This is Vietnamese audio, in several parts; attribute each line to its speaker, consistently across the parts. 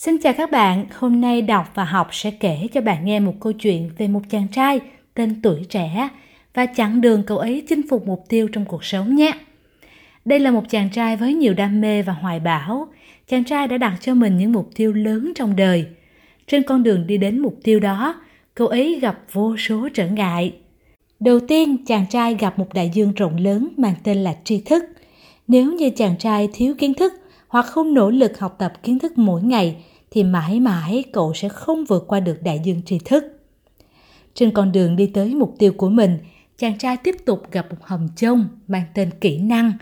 Speaker 1: Xin chào các bạn, hôm nay đọc và học sẽ kể cho bạn nghe một câu chuyện về một chàng trai tên tuổi trẻ và chặng đường cậu ấy chinh phục mục tiêu trong cuộc sống nhé. Đây là một chàng trai với nhiều đam mê và hoài bão. Chàng trai đã đặt cho mình những mục tiêu lớn trong đời. Trên con đường đi đến mục tiêu đó, cậu ấy gặp vô số trở ngại. Đầu tiên, chàng trai gặp một đại dương rộng lớn mang tên là tri thức. Nếu như chàng trai thiếu kiến thức hoặc không nỗ lực học tập kiến thức mỗi ngày thì mãi mãi cậu sẽ không vượt qua được đại dương tri thức. Trên con đường đi tới mục tiêu của mình, chàng trai tiếp tục gặp một hầm chông mang tên kỹ năng.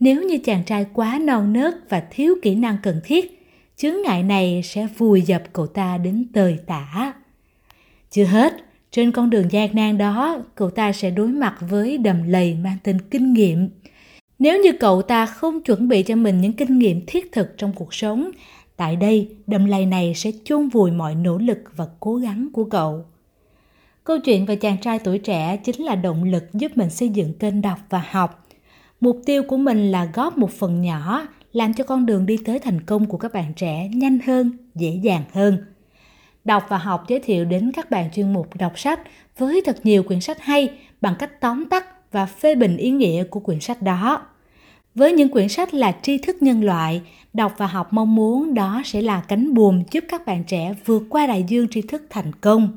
Speaker 1: Nếu như chàng trai quá non nớt và thiếu kỹ năng cần thiết, chướng ngại này sẽ vùi dập cậu ta đến tơi tả. Chưa hết, trên con đường gian nan đó, cậu ta sẽ đối mặt với đầm lầy mang tên kinh nghiệm. Nếu như cậu ta không chuẩn bị cho mình những kinh nghiệm thiết thực trong cuộc sống, tại đây đầm lầy này sẽ chôn vùi mọi nỗ lực và cố gắng của cậu. Câu chuyện về chàng trai tuổi trẻ chính là động lực giúp mình xây dựng kênh đọc và học. Mục tiêu của mình là góp một phần nhỏ làm cho con đường đi tới thành công của các bạn trẻ nhanh hơn, dễ dàng hơn. Đọc và học giới thiệu đến các bạn chuyên mục đọc sách với thật nhiều quyển sách hay bằng cách tóm tắt và phê bình ý nghĩa của quyển sách đó. Với những quyển sách là tri thức nhân loại, đọc và học mong muốn đó sẽ là cánh buồm giúp các bạn trẻ vượt qua đại dương tri thức thành công.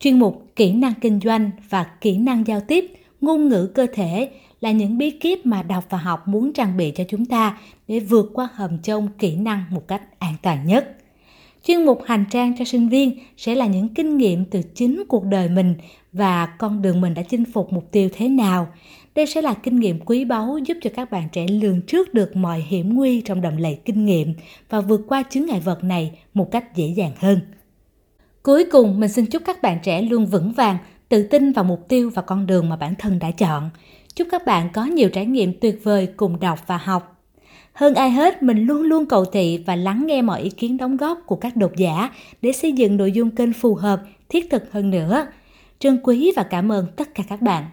Speaker 1: Chuyên mục kỹ năng kinh doanh và kỹ năng giao tiếp, ngôn ngữ cơ thể là những bí kíp mà đọc và học muốn trang bị cho chúng ta để vượt qua hầm trông kỹ năng một cách an toàn nhất. Chuyên mục hành trang cho sinh viên sẽ là những kinh nghiệm từ chính cuộc đời mình và con đường mình đã chinh phục mục tiêu thế nào. Đây sẽ là kinh nghiệm quý báu giúp cho các bạn trẻ lường trước được mọi hiểm nguy trong đầm lầy kinh nghiệm và vượt qua chứng ngại vật này một cách dễ dàng hơn. Cuối cùng, mình xin chúc các bạn trẻ luôn vững vàng, tự tin vào mục tiêu và con đường mà bản thân đã chọn. Chúc các bạn có nhiều trải nghiệm tuyệt vời cùng đọc và học. Hơn ai hết, mình luôn luôn cầu thị và lắng nghe mọi ý kiến đóng góp của các độc giả để xây dựng nội dung kênh phù hợp, thiết thực hơn nữa. Trân quý và cảm ơn tất cả các bạn.